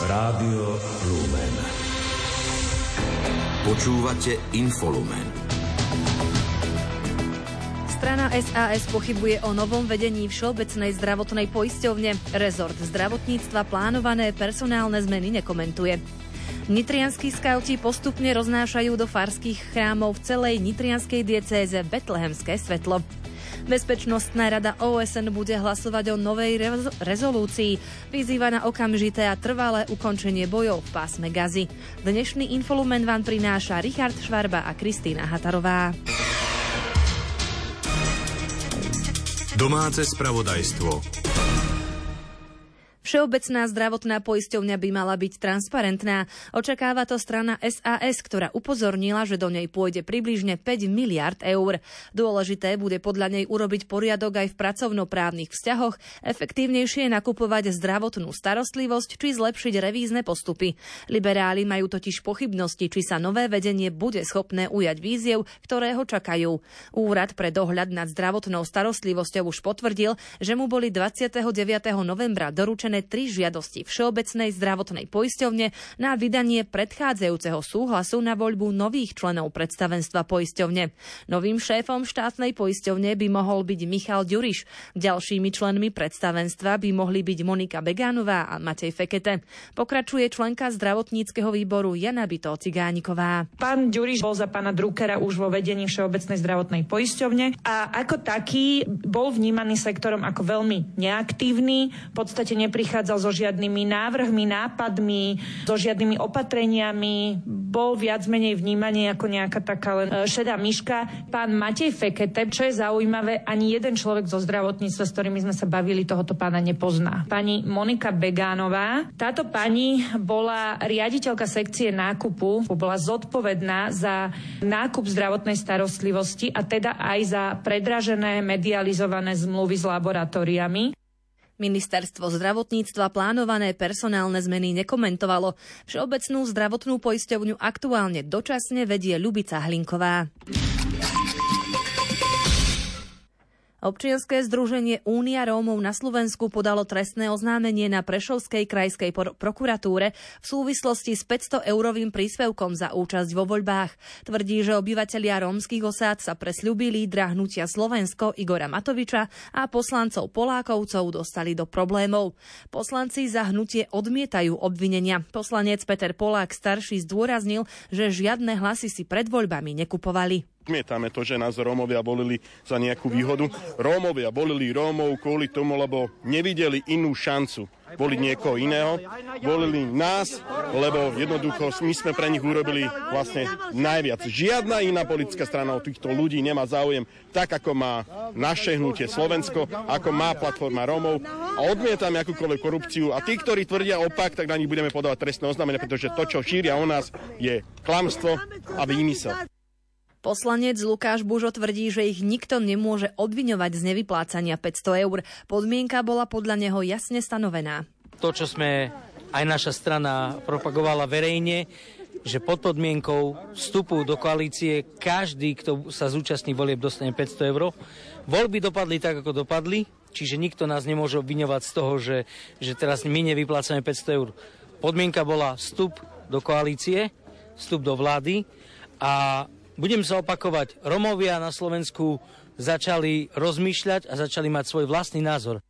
Rádio Lumen. Počúvate Infolumen. Strana SAS pochybuje o novom vedení Všeobecnej zdravotnej poisťovne. Rezort zdravotníctva plánované personálne zmeny nekomentuje. Nitrianskí skauti postupne roznášajú do farských chrámov v celej nitrianskej diecéze Betlehemské svetlo. Bezpečnostná rada OSN bude hlasovať o novej rez- rezolúcii. Vyzýva na okamžité a trvalé ukončenie bojov v pásme Gazy. Dnešný infolumen vám prináša Richard Švarba a Kristýna Hatarová. Domáce spravodajstvo. Všeobecná zdravotná poisťovňa by mala byť transparentná. Očakáva to strana SAS, ktorá upozornila, že do nej pôjde približne 5 miliard eur. Dôležité bude podľa nej urobiť poriadok aj v pracovnoprávnych vzťahoch, efektívnejšie nakupovať zdravotnú starostlivosť či zlepšiť revízne postupy. Liberáli majú totiž pochybnosti, či sa nové vedenie bude schopné ujať víziev, ktoré ho čakajú. Úrad pre dohľad nad zdravotnou starostlivosťou už potvrdil, že mu boli 29. novembra doručené tri žiadosti Všeobecnej zdravotnej poisťovne na vydanie predchádzajúceho súhlasu na voľbu nových členov predstavenstva poisťovne. Novým šéfom štátnej poisťovne by mohol byť Michal Ďuriš. Ďalšími členmi predstavenstva by mohli byť Monika Begánová a Matej Fekete. Pokračuje členka zdravotníckého výboru Jana Bito Cigániková. Pán Ďuriš bol za pána Druckera už vo vedení Všeobecnej zdravotnej poisťovne a ako taký bol vnímaný sektorom ako veľmi neaktívny, v podstate neprichádza neprichádzal so žiadnymi návrhmi, nápadmi, so žiadnymi opatreniami. Bol viac menej vnímaný ako nejaká taká len e, šedá myška. Pán Matej Fekete, čo je zaujímavé, ani jeden človek zo zdravotníctva, s ktorými sme sa bavili, tohoto pána nepozná. Pani Monika Begánová, táto pani bola riaditeľka sekcie nákupu, bola zodpovedná za nákup zdravotnej starostlivosti a teda aj za predražené medializované zmluvy s laboratóriami. Ministerstvo zdravotníctva plánované personálne zmeny nekomentovalo. Všeobecnú zdravotnú poisťovňu aktuálne dočasne vedie Ľubica Hlinková. Občianské združenie Únia Rómov na Slovensku podalo trestné oznámenie na Prešovskej krajskej prokuratúre v súvislosti s 500 eurovým príspevkom za účasť vo voľbách. Tvrdí, že obyvatelia rómskych osád sa pre sľuby lídra hnutia Slovensko Igora Matoviča a poslancov Polákovcov dostali do problémov. Poslanci za hnutie odmietajú obvinenia. Poslanec Peter Polák starší zdôraznil, že žiadne hlasy si pred voľbami nekupovali. Odmietame to, že nás Rómovia volili za nejakú výhodu. Rómovia volili Rómov kvôli tomu, lebo nevideli inú šancu voliť niekoho iného. Volili nás, lebo jednoducho my sme pre nich urobili vlastne najviac. Žiadna iná politická strana od týchto ľudí nemá záujem tak, ako má naše hnutie Slovensko, ako má platforma Rómov a odmietame akúkoľvek korupciu. A tí, ktorí tvrdia opak, tak na nich budeme podávať trestné oznámenie, pretože to, čo šíria o nás, je klamstvo a výmysel. Poslanec Lukáš Bužo tvrdí, že ich nikto nemôže obviňovať z nevyplácania 500 eur. Podmienka bola podľa neho jasne stanovená. To, čo sme aj naša strana propagovala verejne, že pod podmienkou vstupu do koalície každý, kto sa zúčastní volieb, dostane 500 eur. Voľby dopadli tak, ako dopadli, čiže nikto nás nemôže obviňovať z toho, že, že teraz my nevyplácame 500 eur. Podmienka bola vstup do koalície, vstup do vlády a budem sa opakovať, Romovia na Slovensku začali rozmýšľať a začali mať svoj vlastný názor.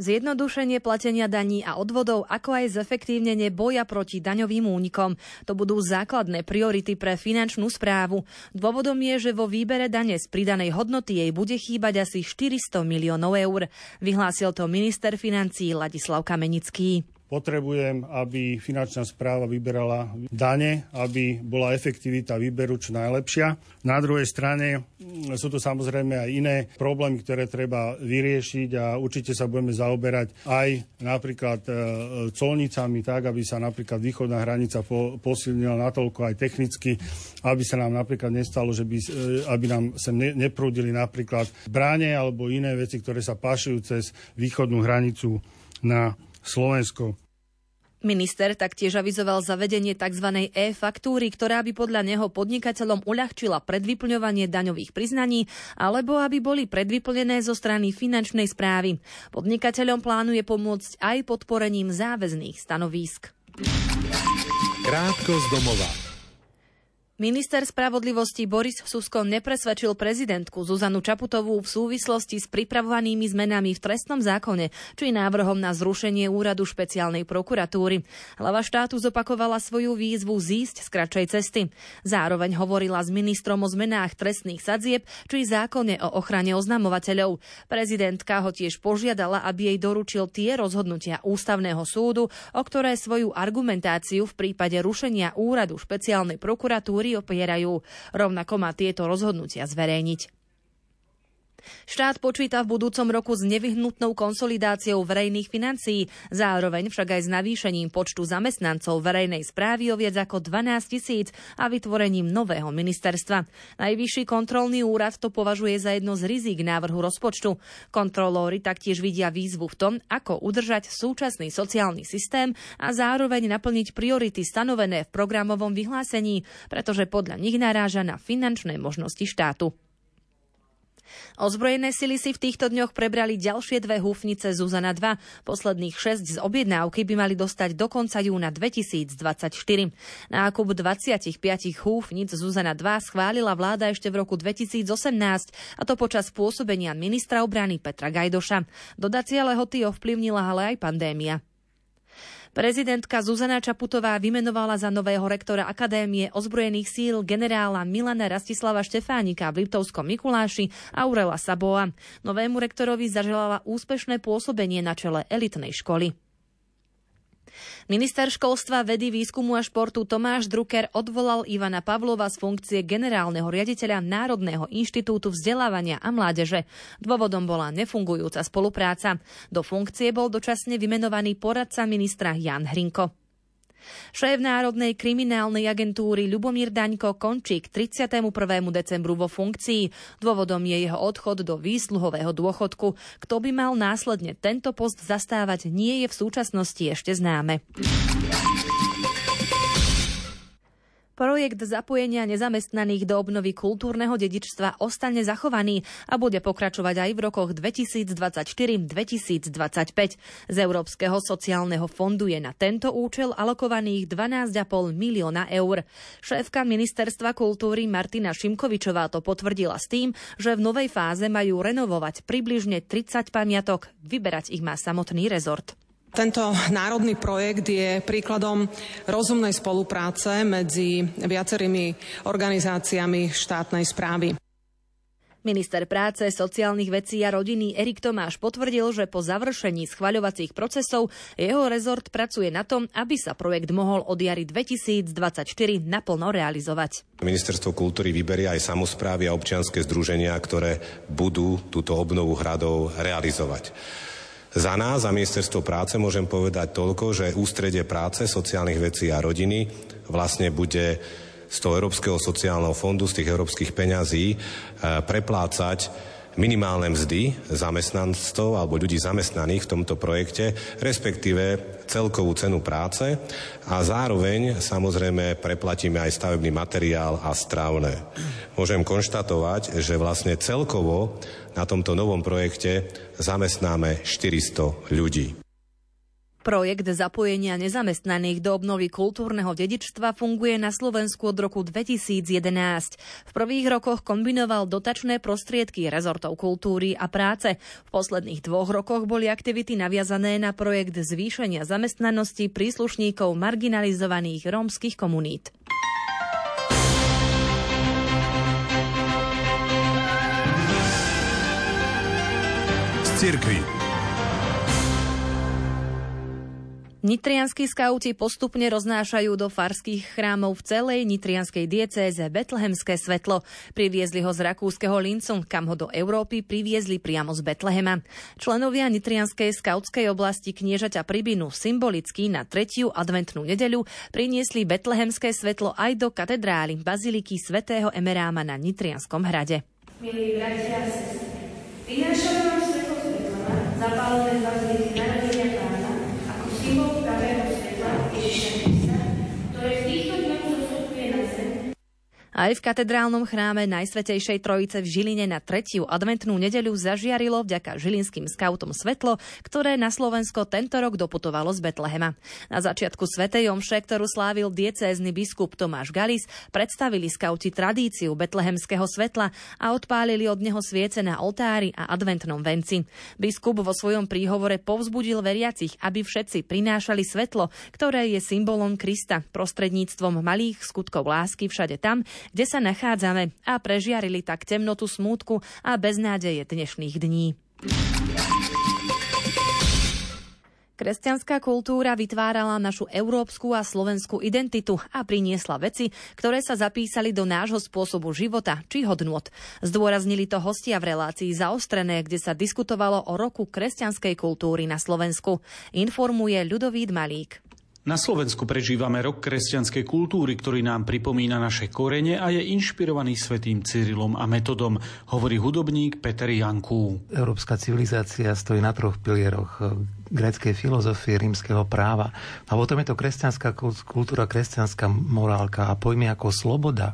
Zjednodušenie platenia daní a odvodov, ako aj zefektívnenie boja proti daňovým únikom. To budú základné priority pre finančnú správu. Dôvodom je, že vo výbere dane z pridanej hodnoty jej bude chýbať asi 400 miliónov eur. Vyhlásil to minister financií Ladislav Kamenický. Potrebujem, aby finančná správa vyberala dane, aby bola efektivita výberu čo najlepšia. Na druhej strane mm, sú tu samozrejme aj iné problémy, ktoré treba vyriešiť a určite sa budeme zaoberať aj napríklad e, colnicami tak, aby sa napríklad východná hranica posilnila natoľko aj technicky, aby sa nám napríklad nestalo, že by, e, aby nám sem neprúdili napríklad bráne alebo iné veci, ktoré sa pašujú cez východnú hranicu na Slovensko. Minister taktiež avizoval zavedenie tzv. e-faktúry, ktorá by podľa neho podnikateľom uľahčila predvyplňovanie daňových priznaní alebo aby boli predvyplnené zo strany finančnej správy. Podnikateľom plánuje pomôcť aj podporením záväzných stanovísk. Krátko z domova. Minister spravodlivosti Boris Susko nepresvedčil prezidentku Zuzanu Čaputovú v súvislosti s pripravovanými zmenami v trestnom zákone, či návrhom na zrušenie úradu špeciálnej prokuratúry. Hlava štátu zopakovala svoju výzvu zísť z kratšej cesty. Zároveň hovorila s ministrom o zmenách trestných sadzieb, či zákone o ochrane oznamovateľov. Prezidentka ho tiež požiadala, aby jej doručil tie rozhodnutia ústavného súdu, o ktoré svoju argumentáciu v prípade rušenia úradu špeciálnej prokuratúry opierajú. Rovnako má tieto rozhodnutia zverejniť. Štát počíta v budúcom roku s nevyhnutnou konsolidáciou verejných financií, zároveň však aj s navýšením počtu zamestnancov verejnej správy o viac ako 12 tisíc a vytvorením nového ministerstva. Najvyšší kontrolný úrad to považuje za jedno z rizik návrhu rozpočtu. Kontrolóri taktiež vidia výzvu v tom, ako udržať súčasný sociálny systém a zároveň naplniť priority stanovené v programovom vyhlásení, pretože podľa nich naráža na finančné možnosti štátu. Ozbrojené sily si v týchto dňoch prebrali ďalšie dve húfnice Zuzana 2. Posledných 6 z objednávky by mali dostať do konca júna 2024. Nákup 25 húfnic Zuzana 2 schválila vláda ešte v roku 2018, a to počas pôsobenia ministra obrany Petra Gajdoša. Dodacie lehoty ovplyvnila ale aj pandémia. Prezidentka Zuzana Čaputová vymenovala za nového rektora Akadémie ozbrojených síl generála Milana Rastislava Štefánika v Liptovskom Mikuláši Aurela Saboa. Novému rektorovi zaželala úspešné pôsobenie na čele elitnej školy. Minister školstva, vedy, výskumu a športu Tomáš Drucker odvolal Ivana Pavlova z funkcie generálneho riaditeľa Národného inštitútu vzdelávania a mládeže. Dôvodom bola nefungujúca spolupráca. Do funkcie bol dočasne vymenovaný poradca ministra Jan Hrinko. Šéf Národnej kriminálnej agentúry Ľubomír Daňko končí k 31. decembru vo funkcii. Dôvodom je jeho odchod do výsluhového dôchodku. Kto by mal následne tento post zastávať, nie je v súčasnosti ešte známe. Projekt zapojenia nezamestnaných do obnovy kultúrneho dedičstva ostane zachovaný a bude pokračovať aj v rokoch 2024-2025. Z Európskeho sociálneho fondu je na tento účel alokovaných 12,5 milióna eur. Šéfka ministerstva kultúry Martina Šimkovičová to potvrdila s tým, že v novej fáze majú renovovať približne 30 pamiatok. Vyberať ich má samotný rezort. Tento národný projekt je príkladom rozumnej spolupráce medzi viacerými organizáciami štátnej správy. Minister práce, sociálnych vecí a rodiny Erik Tomáš potvrdil, že po završení schvaľovacích procesov jeho rezort pracuje na tom, aby sa projekt mohol od jary 2024 naplno realizovať. Ministerstvo kultúry vyberie aj samozprávy a občianske združenia, ktoré budú túto obnovu hradov realizovať. Za nás, za ministerstvo práce, môžem povedať toľko, že ústredie práce, sociálnych vecí a rodiny vlastne bude z toho Európskeho sociálneho fondu, z tých európskych peňazí e, preplácať minimálne mzdy zamestnancov alebo ľudí zamestnaných v tomto projekte, respektíve celkovú cenu práce a zároveň samozrejme preplatíme aj stavebný materiál a strávne. Môžem konštatovať, že vlastne celkovo na tomto novom projekte zamestnáme 400 ľudí. Projekt zapojenia nezamestnaných do obnovy kultúrneho dedičstva funguje na Slovensku od roku 2011. V prvých rokoch kombinoval dotačné prostriedky rezortov kultúry a práce. V posledných dvoch rokoch boli aktivity naviazané na projekt zvýšenia zamestnanosti príslušníkov marginalizovaných rómskych komunít. cirkvi. Nitrianskí skauti postupne roznášajú do farských chrámov v celej nitrianskej diecéze betlehemské svetlo. Priviezli ho z rakúskeho Lincu, kam ho do Európy priviezli priamo z Betlehema. Členovia nitrianskej skautskej oblasti kniežaťa Pribinu symbolicky na tretiu adventnú nedeľu priniesli betlehemské svetlo aj do katedrály Baziliky svätého Emeráma na Nitrianskom hrade. Milí bratia a sestry, zapálené z baziliky narodenia pána ako symbol Aj v katedrálnom chráme Najsvetejšej Trojice v Žiline na tretiu adventnú nedeľu zažiarilo vďaka žilinským skautom svetlo, ktoré na Slovensko tento rok doputovalo z Betlehema. Na začiatku Svetej Omše, ktorú slávil diecézny biskup Tomáš Galis, predstavili skauti tradíciu betlehemského svetla a odpálili od neho sviece na oltári a adventnom venci. Biskup vo svojom príhovore povzbudil veriacich, aby všetci prinášali svetlo, ktoré je symbolom Krista prostredníctvom malých skutkov lásky všade tam, kde sa nachádzame a prežiarili tak temnotu smútku a beznádeje dnešných dní. Kresťanská kultúra vytvárala našu európsku a slovenskú identitu a priniesla veci, ktoré sa zapísali do nášho spôsobu života či hodnôt. Zdôraznili to hostia v relácii zaostrené, kde sa diskutovalo o roku kresťanskej kultúry na Slovensku. Informuje Ľudovít Malík. Na Slovensku prežívame rok kresťanskej kultúry, ktorý nám pripomína naše korene a je inšpirovaný svetým Cyrilom a metodom, hovorí hudobník Peter Jankú. Európska civilizácia stojí na troch pilieroch gréckej filozofie, rímskeho práva. A potom je to kresťanská kultúra, kresťanská morálka a pojmy ako sloboda,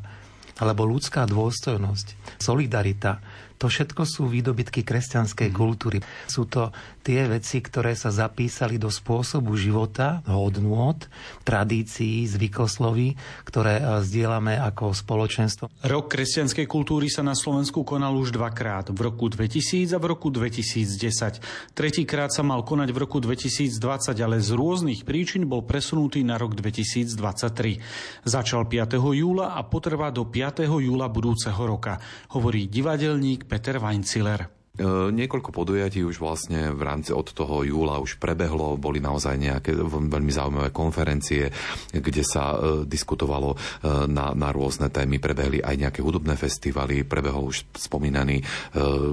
alebo ľudská dôstojnosť, solidarita, to všetko sú výdobytky kresťanskej mm. kultúry. Sú to tie veci, ktoré sa zapísali do spôsobu života, hodnôt, tradícií, zvykosloví, ktoré e, zdieľame ako spoločenstvo. Rok kresťanskej kultúry sa na Slovensku konal už dvakrát, v roku 2000 a v roku 2010. Tretíkrát sa mal konať v roku 2020, ale z rôznych príčin bol presunutý na rok 2023. Začal 5. júla a potrvá do 5. júla budúceho roka, hovorí divadelník Peter Weinciler. E, niekoľko podujatí už vlastne v rámci od toho júla už prebehlo, boli naozaj nejaké veľmi zaujímavé konferencie, kde sa e, diskutovalo e, na, na rôzne témy, prebehli aj nejaké hudobné festivaly, prebehol už spomínaný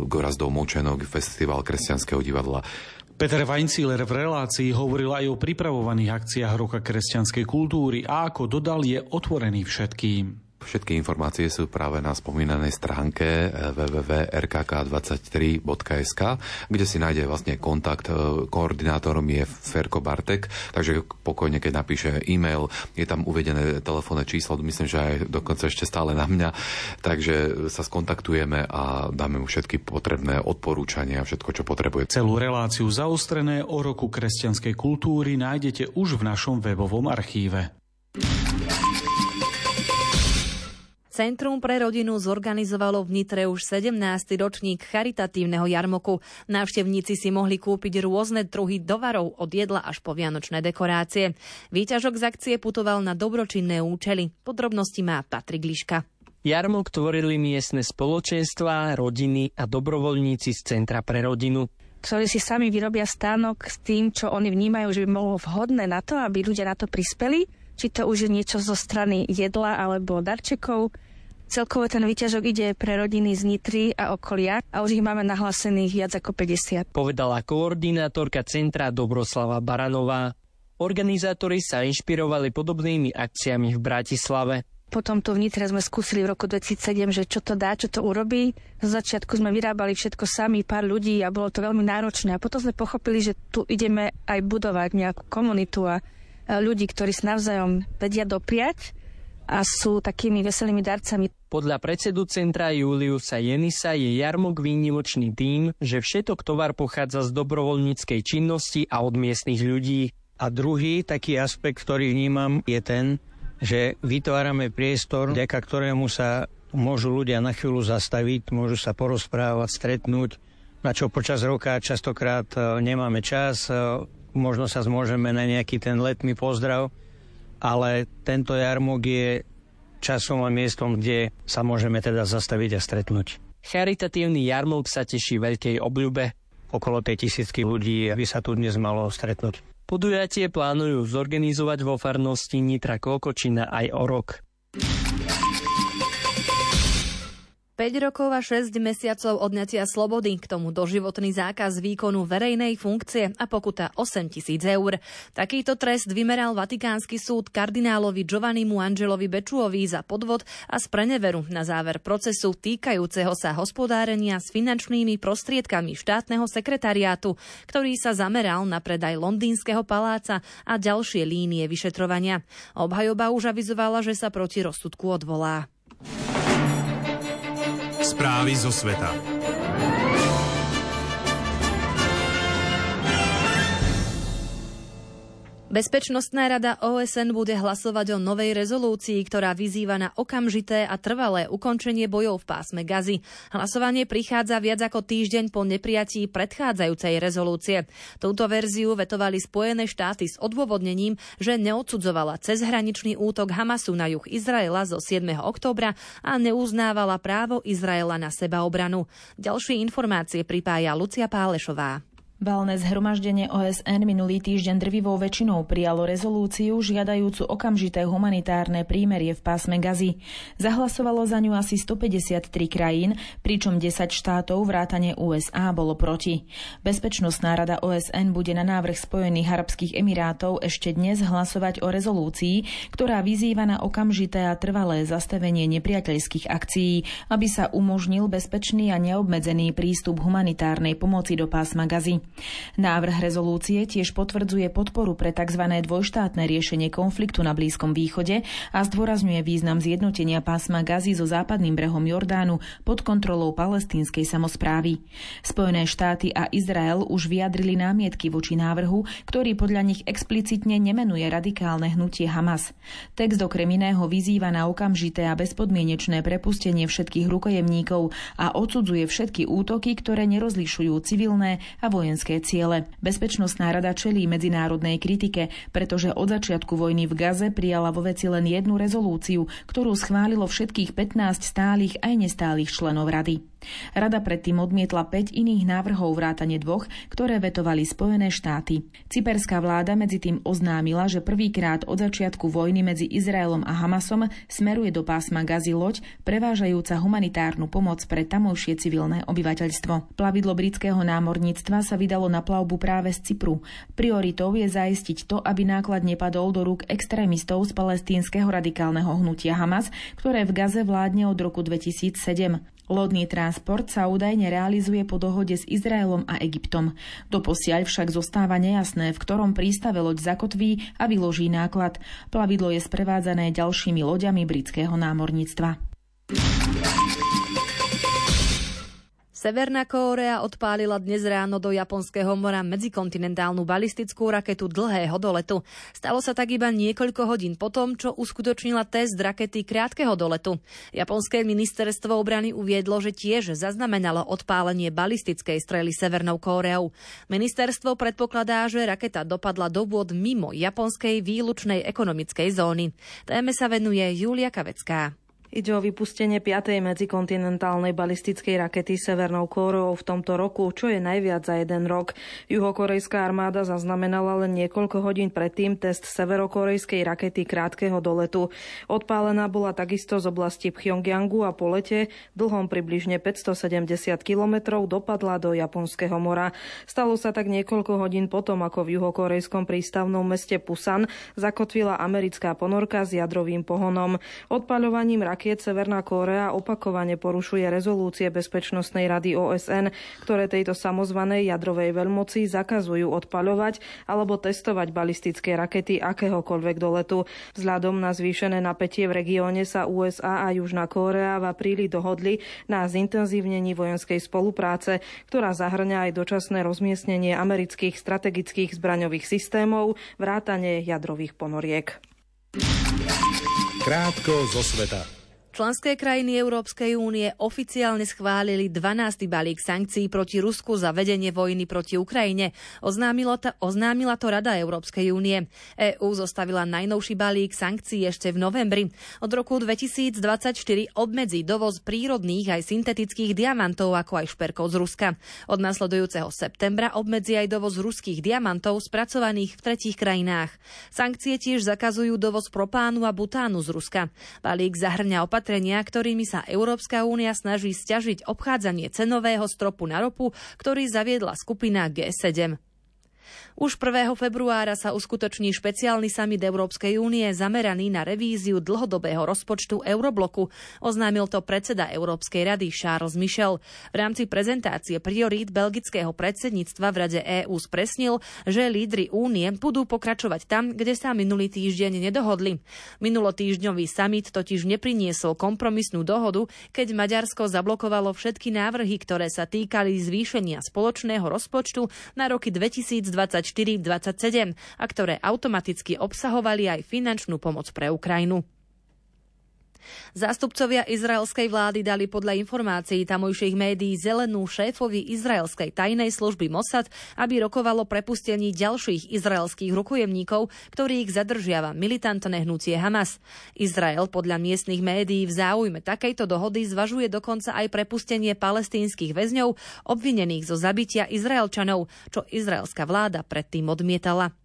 Gorazdov Močenok, festival kresťanského divadla. Peter Weinciler v relácii hovoril aj o pripravovaných akciách Roka kresťanskej kultúry a ako dodal je otvorený všetkým. Všetky informácie sú práve na spomínanej stránke eh, www.rkk23.sk, kde si nájde vlastne kontakt. Eh, koordinátorom je Ferko Bartek, takže pokojne, keď napíše e-mail, je tam uvedené telefónne číslo, myslím, že aj dokonca ešte stále na mňa, takže sa skontaktujeme a dáme mu všetky potrebné odporúčania a všetko, čo potrebuje. Celú reláciu zaostrené o roku kresťanskej kultúry nájdete už v našom webovom archíve. Centrum pre rodinu zorganizovalo v Nitre už 17. ročník charitatívneho jarmoku. Návštevníci si mohli kúpiť rôzne druhy dovarov od jedla až po vianočné dekorácie. Výťažok z akcie putoval na dobročinné účely. Podrobnosti má Patrik Liška. Jarmok tvorili miestne spoločenstva, rodiny a dobrovoľníci z Centra pre rodinu ktorí si sami vyrobia stánok s tým, čo oni vnímajú, že by bolo vhodné na to, aby ľudia na to prispeli či to už je niečo zo strany jedla alebo darčekov. Celkovo ten výťažok ide pre rodiny z Nitry a okolia a už ich máme nahlásených viac ako 50. Povedala koordinátorka centra Dobroslava Baranová. Organizátori sa inšpirovali podobnými akciami v Bratislave. Potom to v Nitre sme skúsili v roku 2007, že čo to dá, čo to urobí. Z začiatku sme vyrábali všetko sami, pár ľudí a bolo to veľmi náročné. A potom sme pochopili, že tu ideme aj budovať nejakú komunitu a ľudí, ktorí sa navzájom vedia dopriať a sú takými veselými darcami. Podľa predsedu centra Juliusa Jenisa je jarmok výnimočný tým, že všetok tovar pochádza z dobrovoľníckej činnosti a od miestnych ľudí. A druhý taký aspekt, ktorý vnímam, je ten, že vytvárame priestor, vďaka ktorému sa môžu ľudia na chvíľu zastaviť, môžu sa porozprávať, stretnúť, na čo počas roka častokrát e, nemáme čas, e, možno sa zmôžeme na nejaký ten letný pozdrav, ale tento jarmok je časom a miestom, kde sa môžeme teda zastaviť a stretnúť. Charitatívny jarmok sa teší veľkej obľube. Okolo tej tisícky ľudí by sa tu dnes malo stretnúť. Podujatie plánujú zorganizovať vo farnosti Nitra Kokočina aj o rok. 5 rokov a 6 mesiacov odňatia slobody, k tomu doživotný zákaz výkonu verejnej funkcie a pokuta 8 tisíc eur. Takýto trest vymeral Vatikánsky súd kardinálovi Giovannimu Angelovi Bečuovi za podvod a spreneveru na záver procesu týkajúceho sa hospodárenia s finančnými prostriedkami štátneho sekretariátu, ktorý sa zameral na predaj londýnskeho paláca a ďalšie línie vyšetrovania. Obhajoba už avizovala, že sa proti rozsudku odvolá. Správy zo sveta. Bezpečnostná rada OSN bude hlasovať o novej rezolúcii, ktorá vyzýva na okamžité a trvalé ukončenie bojov v pásme Gazy. Hlasovanie prichádza viac ako týždeň po neprijatí predchádzajúcej rezolúcie. Túto verziu vetovali Spojené štáty s odôvodnením, že neodsudzovala cezhraničný útok Hamasu na juh Izraela zo 7. októbra a neuznávala právo Izraela na sebaobranu. Ďalšie informácie pripája Lucia Pálešová. Valné zhromaždenie OSN minulý týždeň drvivou väčšinou prijalo rezolúciu žiadajúcu okamžité humanitárne prímerie v pásme Gazy. Zahlasovalo za ňu asi 153 krajín, pričom 10 štátov vrátane USA bolo proti. Bezpečnostná rada OSN bude na návrh Spojených arabských emirátov ešte dnes hlasovať o rezolúcii, ktorá vyzýva na okamžité a trvalé zastavenie nepriateľských akcií, aby sa umožnil bezpečný a neobmedzený prístup humanitárnej pomoci do pásma Gazy. Návrh rezolúcie tiež potvrdzuje podporu pre tzv. dvojštátne riešenie konfliktu na Blízkom východe a zdôrazňuje význam zjednotenia pásma Gazy so západným brehom Jordánu pod kontrolou palestínskej samozprávy. Spojené štáty a Izrael už vyjadrili námietky voči návrhu, ktorý podľa nich explicitne nemenuje radikálne hnutie Hamas. Text okrem iného vyzýva na okamžité a bezpodmienečné prepustenie všetkých rukojemníkov a odsudzuje všetky útoky, ktoré nerozlišujú civilné a vojenské vojenské ciele. Bezpečnostná rada čelí medzinárodnej kritike, pretože od začiatku vojny v Gaze prijala vo veci len jednu rezolúciu, ktorú schválilo všetkých 15 stálych aj nestálych členov rady. Rada predtým odmietla 5 iných návrhov vrátane dvoch, ktoré vetovali Spojené štáty. Cyperská vláda medzi tým oznámila, že prvýkrát od začiatku vojny medzi Izraelom a Hamasom smeruje do pásma Gazy loď, prevážajúca humanitárnu pomoc pre tamojšie civilné obyvateľstvo. Plavidlo britského námorníctva sa vydalo na plavbu práve z Cypru. Prioritou je zaistiť to, aby náklad nepadol do rúk extrémistov z palestínskeho radikálneho hnutia Hamas, ktoré v Gaze vládne od roku 2007. Lodný transport sa údajne realizuje po dohode s Izraelom a Egyptom. Doposiaľ však zostáva nejasné, v ktorom prístave loď zakotví a vyloží náklad. Plavidlo je sprevádzané ďalšími loďami britského námorníctva. Severná Kórea odpálila dnes ráno do Japonského mora medzikontinentálnu balistickú raketu dlhého doletu. Stalo sa tak iba niekoľko hodín potom, čo uskutočnila test rakety krátkeho doletu. Japonské ministerstvo obrany uviedlo, že tiež zaznamenalo odpálenie balistickej strely Severnou Kóreou. Ministerstvo predpokladá, že raketa dopadla do vôd mimo japonskej výlučnej ekonomickej zóny. Téme sa venuje Julia Kavecká. Ide o vypustenie 5. medzikontinentálnej balistickej rakety Severnou Kóreou v tomto roku, čo je najviac za jeden rok. Juhokorejská armáda zaznamenala len niekoľko hodín predtým test severokorejskej rakety krátkeho doletu. Odpálená bola takisto z oblasti Pyongyangu a po lete dlhom približne 570 kilometrov dopadla do Japonského mora. Stalo sa tak niekoľko hodín potom, ako v juhokorejskom prístavnom meste Pusan zakotvila americká ponorka s jadrovým pohonom. Odpaľovaním raket rakiet Severná Kórea opakovane porušuje rezolúcie Bezpečnostnej rady OSN, ktoré tejto samozvanej jadrovej veľmoci zakazujú odpaľovať alebo testovať balistické rakety akéhokoľvek doletu. Vzhľadom na zvýšené napätie v regióne sa USA a Južná Kórea v apríli dohodli na zintenzívnení vojenskej spolupráce, ktorá zahrňa aj dočasné rozmiestnenie amerických strategických zbraňových systémov, vrátanie jadrových ponoriek. Krátko zo sveta. Členské krajiny Európskej únie oficiálne schválili 12. balík sankcií proti Rusku za vedenie vojny proti Ukrajine. Oznámila to, oznámila to Rada Európskej únie. EÚ zostavila najnovší balík sankcií ešte v novembri. Od roku 2024 obmedzí dovoz prírodných aj syntetických diamantov, ako aj šperkov z Ruska. Od nasledujúceho septembra obmedzí aj dovoz ruských diamantov spracovaných v tretích krajinách. Sankcie tiež zakazujú dovoz propánu a butánu z Ruska. Balík zahrňa opatrenia opatrenia, ktorými sa Európska únia snaží stiažiť obchádzanie cenového stropu na ropu, ktorý zaviedla skupina G7. Už 1. februára sa uskutoční špeciálny summit Európskej únie zameraný na revíziu dlhodobého rozpočtu Eurobloku. Oznámil to predseda Európskej rady Charles Michel. V rámci prezentácie priorít belgického predsedníctva v Rade EÚ spresnil, že lídry únie budú pokračovať tam, kde sa minulý týždeň nedohodli. Minulotýždňový summit totiž nepriniesol kompromisnú dohodu, keď Maďarsko zablokovalo všetky návrhy, ktoré sa týkali zvýšenia spoločného rozpočtu na roky 2020 24-27 a ktoré automaticky obsahovali aj finančnú pomoc pre Ukrajinu. Zástupcovia izraelskej vlády dali podľa informácií tamojších médií zelenú šéfovi izraelskej tajnej služby Mossad, aby rokovalo prepustení ďalších izraelských rukojemníkov, ktorých zadržiava militantné hnutie Hamas. Izrael podľa miestnych médií v záujme takejto dohody zvažuje dokonca aj prepustenie palestínskych väzňov obvinených zo zabitia Izraelčanov, čo izraelská vláda predtým odmietala.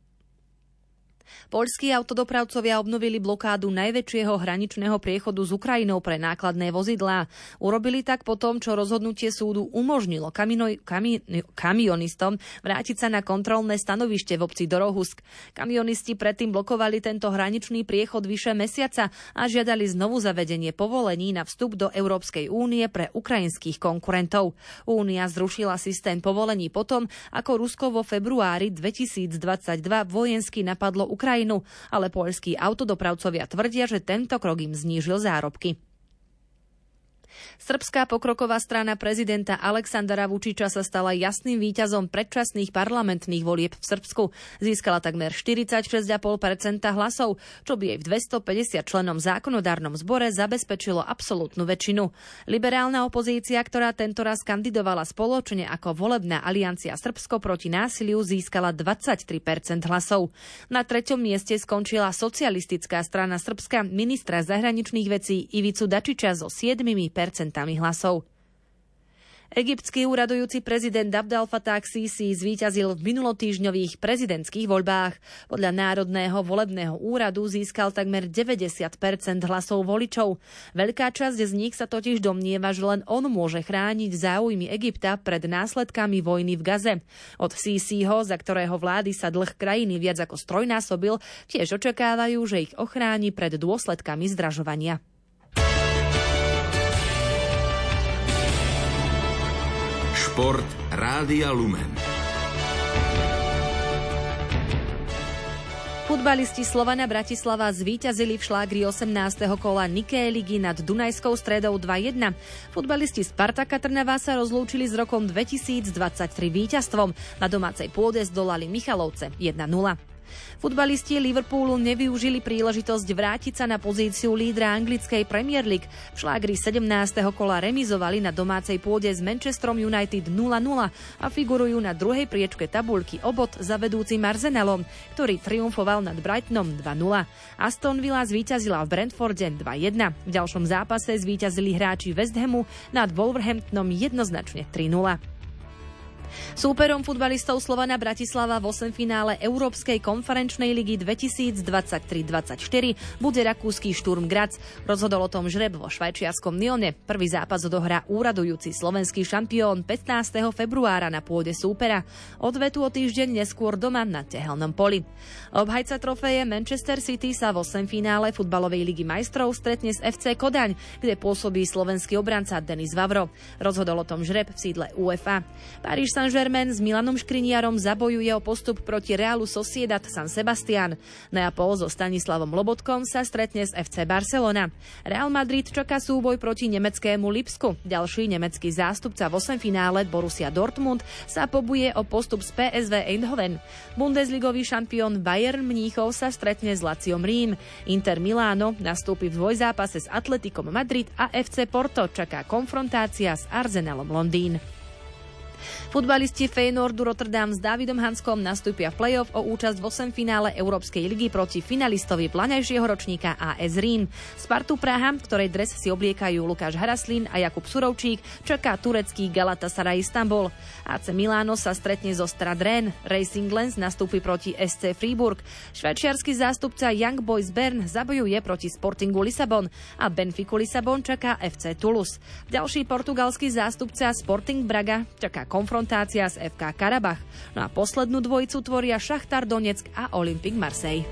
Poľskí autodopravcovia obnovili blokádu najväčšieho hraničného priechodu s Ukrajinou pre nákladné vozidlá. Urobili tak po tom, čo rozhodnutie súdu umožnilo kamino, kami, kamionistom vrátiť sa na kontrolné stanovište v obci Dorohusk. Kamionisti predtým blokovali tento hraničný priechod vyše mesiaca a žiadali znovu zavedenie povolení na vstup do Európskej únie pre ukrajinských konkurentov. Únia zrušila systém povolení potom, ako Rusko vo februári 2022 vojensky napadlo Ukrajinu Ukrajinu, ale poľskí autodopravcovia tvrdia, že tento krok im znížil zárobky. Srbská pokroková strana prezidenta Aleksandra Vučiča sa stala jasným víťazom predčasných parlamentných volieb v Srbsku. Získala takmer 46,5% hlasov, čo by jej v 250 členom zákonodárnom zbore zabezpečilo absolútnu väčšinu. Liberálna opozícia, ktorá tento raz kandidovala spoločne ako volebná aliancia Srbsko proti násiliu, získala 23% hlasov. Na treťom mieste skončila socialistická strana Srbska ministra zahraničných vecí Ivicu Dačiča so 7% hlasov. Egyptský úradujúci prezident Abdel Fattah Sisi zvíťazil v minulotýžňových prezidentských voľbách. Podľa Národného volebného úradu získal takmer 90% hlasov voličov. Veľká časť z nich sa totiž domnieva, že len on môže chrániť záujmy Egypta pred následkami vojny v Gaze. Od Sisiho, za ktorého vlády sa dlh krajiny viac ako strojnásobil, tiež očakávajú, že ich ochráni pred dôsledkami zdražovania. Šport Rádia Lumen. Futbalisti Slovana Bratislava zvíťazili v šlágri 18. kola Niké ligy nad Dunajskou stredou 2-1. Futbalisti Spartaka Trnava sa rozlúčili s rokom 2023 víťazstvom. Na domácej pôde zdolali Michalovce 1-0. Futbalisti Liverpoolu nevyužili príležitosť vrátiť sa na pozíciu lídra anglickej Premier League. V šlágri 17. kola remizovali na domácej pôde s Manchesterom United 0-0 a figurujú na druhej priečke tabulky obod za vedúcim Arsenalom, ktorý triumfoval nad Brightonom 2-0. Aston Villa zvíťazila v Brentforde 2-1. V ďalšom zápase zvíťazili hráči West Hamu nad Wolverhamptonom jednoznačne 3-0. Súperom futbalistov Slovana Bratislava v 8 finále Európskej konferenčnej ligy 2023-24 bude rakúsky Šturm Graz. Rozhodol o tom žreb vo švajčiarskom Nione. Prvý zápas odohrá úradujúci slovenský šampión 15. februára na pôde súpera. Odvetu o týždeň neskôr doma na tehelnom poli. Obhajca trofeje Manchester City sa v 8 finále futbalovej ligy majstrov stretne s FC Kodaň, kde pôsobí slovenský obranca Denis Vavro. Rozhodol o tom žreb v sídle UEFA. Paríž Saint-Germain Germain s Milanom Škriniarom zabojuje o postup proti Realu Sociedad San Sebastian. Neapol so Stanislavom Lobotkom sa stretne s FC Barcelona. Real Madrid čaká súboj proti nemeckému Lipsku. Ďalší nemecký zástupca v 8 finále Borussia Dortmund sa pobuje o postup z PSV Eindhoven. Bundesligový šampión Bayern Mníchov sa stretne s Laciom Rím. Inter Miláno nastúpi v dvojzápase s Atletikom Madrid a FC Porto čaká konfrontácia s Arsenalom Londýn. Futbalisti Feynordu Rotterdam s Davidom Hanskom nastúpia v play-off o účasť v 8 finále Európskej ligy proti finalistovi plaňajšieho ročníka AS Rím. Spartu Praha, ktorej dres si obliekajú Lukáš Haraslín a Jakub Surovčík, čaká turecký Galatasaray Istanbul. AC Miláno sa stretne zo Stradren, Racing Lens nastúpi proti SC Fribourg, švajčiarsky zástupca Young Boys Bern zabojuje proti Sportingu Lisabon a Benfiku Lisabon čaká FC Toulouse. Ďalší portugalský zástupca Sporting Braga čaká konfrontácia s FK Karabach. No a poslednú dvojicu tvoria Šachtar Donetsk a Olympique Marseille.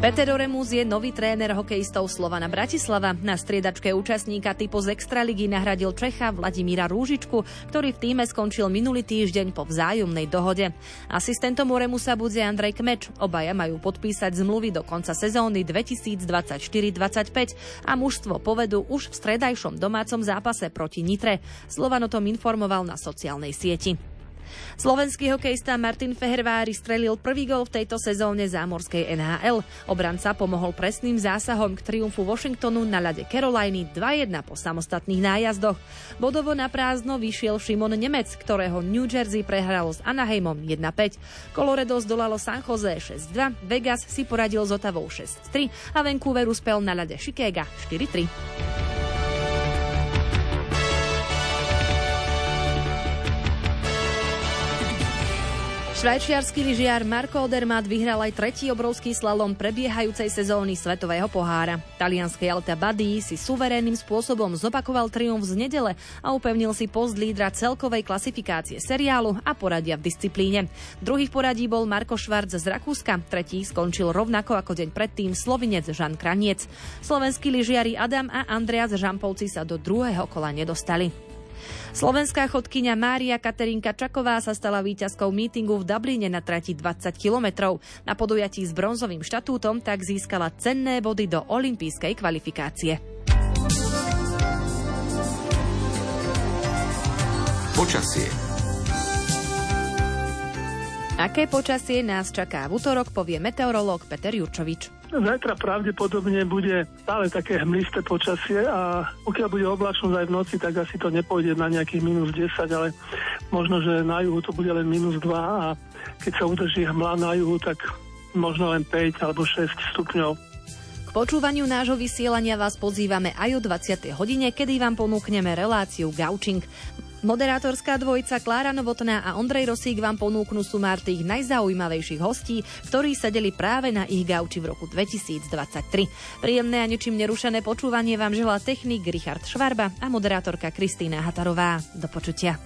Peter Oremus je nový tréner hokejistov Slovana Bratislava. Na striedačke účastníka typu z Extraligy nahradil Čecha Vladimíra Rúžičku, ktorý v týme skončil minulý týždeň po vzájomnej dohode. Asistentom Oremusa bude Andrej Kmeč. Obaja majú podpísať zmluvy do konca sezóny 2024-25 a mužstvo povedú už v stredajšom domácom zápase proti Nitre. Slovan o tom informoval na sociálnej sieti. Slovenský hokejista Martin Fehervári strelil prvý gol v tejto sezóne zámorskej NHL. Obranca pomohol presným zásahom k triumfu Washingtonu na ľade Caroliny 2-1 po samostatných nájazdoch. Bodovo na prázdno vyšiel Šimon Nemec, ktorého New Jersey prehralo s Anaheimom 1-5. Colorado zdolalo San Jose 6-2, Vegas si poradil s Otavou 6-3 a Vancouver uspel na ľade Chicago 4-3. Švajčiarsky lyžiar Marko Odermatt vyhral aj tretí obrovský slalom prebiehajúcej sezóny Svetového pohára. Talianský Alta Badi si suverénnym spôsobom zopakoval triumf z nedele a upevnil si post lídra celkovej klasifikácie seriálu a poradia v disciplíne. Druhý v poradí bol Marko Švarc z Rakúska, tretí skončil rovnako ako deň predtým Slovinec Žan Kraniec. Slovenskí lyžiari Adam a Andreas Žampovci sa do druhého kola nedostali. Slovenská chodkyňa Mária Katerinka Čaková sa stala víťazkou mítingu v Dubline na trati 20 kilometrov. Na podujatí s bronzovým štatútom tak získala cenné body do olympijskej kvalifikácie. Počasie Aké počasie nás čaká v útorok, povie meteorológ Peter Jurčovič. Zajtra pravdepodobne bude stále také hmlisté počasie a pokiaľ bude oblačnosť aj v noci, tak asi to nepôjde na nejakých minus 10, ale možno, že na juhu to bude len minus 2 a keď sa udrží hmla na juhu, tak možno len 5 alebo 6 stupňov. K počúvaniu nášho vysielania vás pozývame aj o 20. hodine, kedy vám ponúkneme reláciu Gaučing. Moderátorská dvojica Klára Novotná a Ondrej Rosík vám ponúknú sumár tých najzaujímavejších hostí, ktorí sedeli práve na ich gauči v roku 2023. Príjemné a ničím nerušené počúvanie vám želá technik Richard Švarba a moderátorka Kristýna Hatarová. Do počutia.